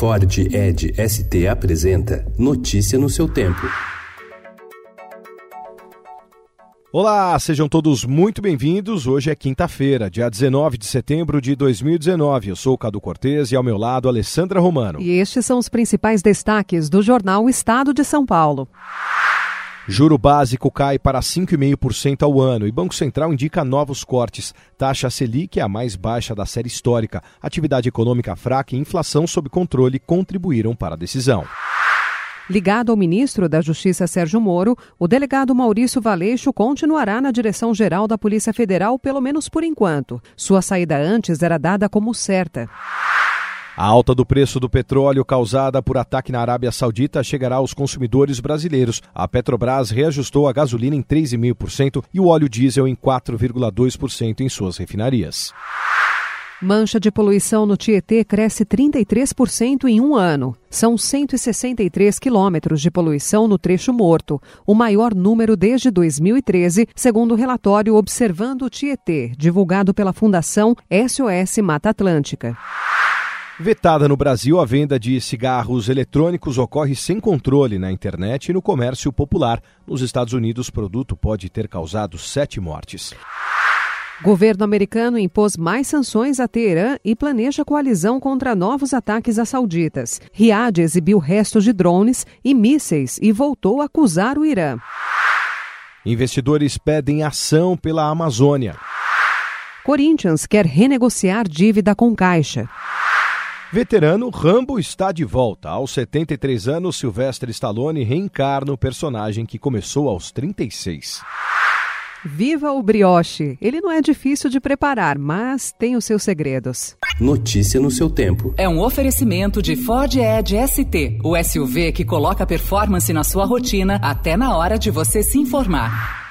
Ford Ed ST apresenta Notícia no seu tempo. Olá, sejam todos muito bem-vindos. Hoje é quinta-feira, dia 19 de setembro de 2019. Eu sou o Cadu Cortês e ao meu lado Alessandra Romano. E estes são os principais destaques do jornal Estado de São Paulo. Juro básico cai para 5,5% ao ano e Banco Central indica novos cortes. Taxa Selic é a mais baixa da série histórica. Atividade econômica fraca e inflação sob controle contribuíram para a decisão. Ligado ao ministro da Justiça Sérgio Moro, o delegado Maurício Valeixo continuará na direção-geral da Polícia Federal, pelo menos por enquanto. Sua saída antes era dada como certa. A alta do preço do petróleo causada por ataque na Arábia Saudita chegará aos consumidores brasileiros. A Petrobras reajustou a gasolina em 3,5% e o óleo diesel em 4,2% em suas refinarias. Mancha de poluição no Tietê cresce 33% em um ano. São 163 quilômetros de poluição no trecho morto, o maior número desde 2013, segundo o relatório Observando o Tietê, divulgado pela Fundação SOS Mata Atlântica. Vetada no Brasil, a venda de cigarros eletrônicos ocorre sem controle na internet e no comércio popular. Nos Estados Unidos, o produto pode ter causado sete mortes. Governo americano impôs mais sanções a Teherã e planeja coalizão contra novos ataques a sauditas. Riad exibiu restos de drones e mísseis e voltou a acusar o Irã. Investidores pedem ação pela Amazônia. Corinthians quer renegociar dívida com Caixa. Veterano Rambo está de volta. Aos 73 anos, Sylvester Stallone reencarna o personagem que começou aos 36. Viva o brioche! Ele não é difícil de preparar, mas tem os seus segredos. Notícia no seu tempo. É um oferecimento de Ford Edge ST, o SUV que coloca performance na sua rotina até na hora de você se informar.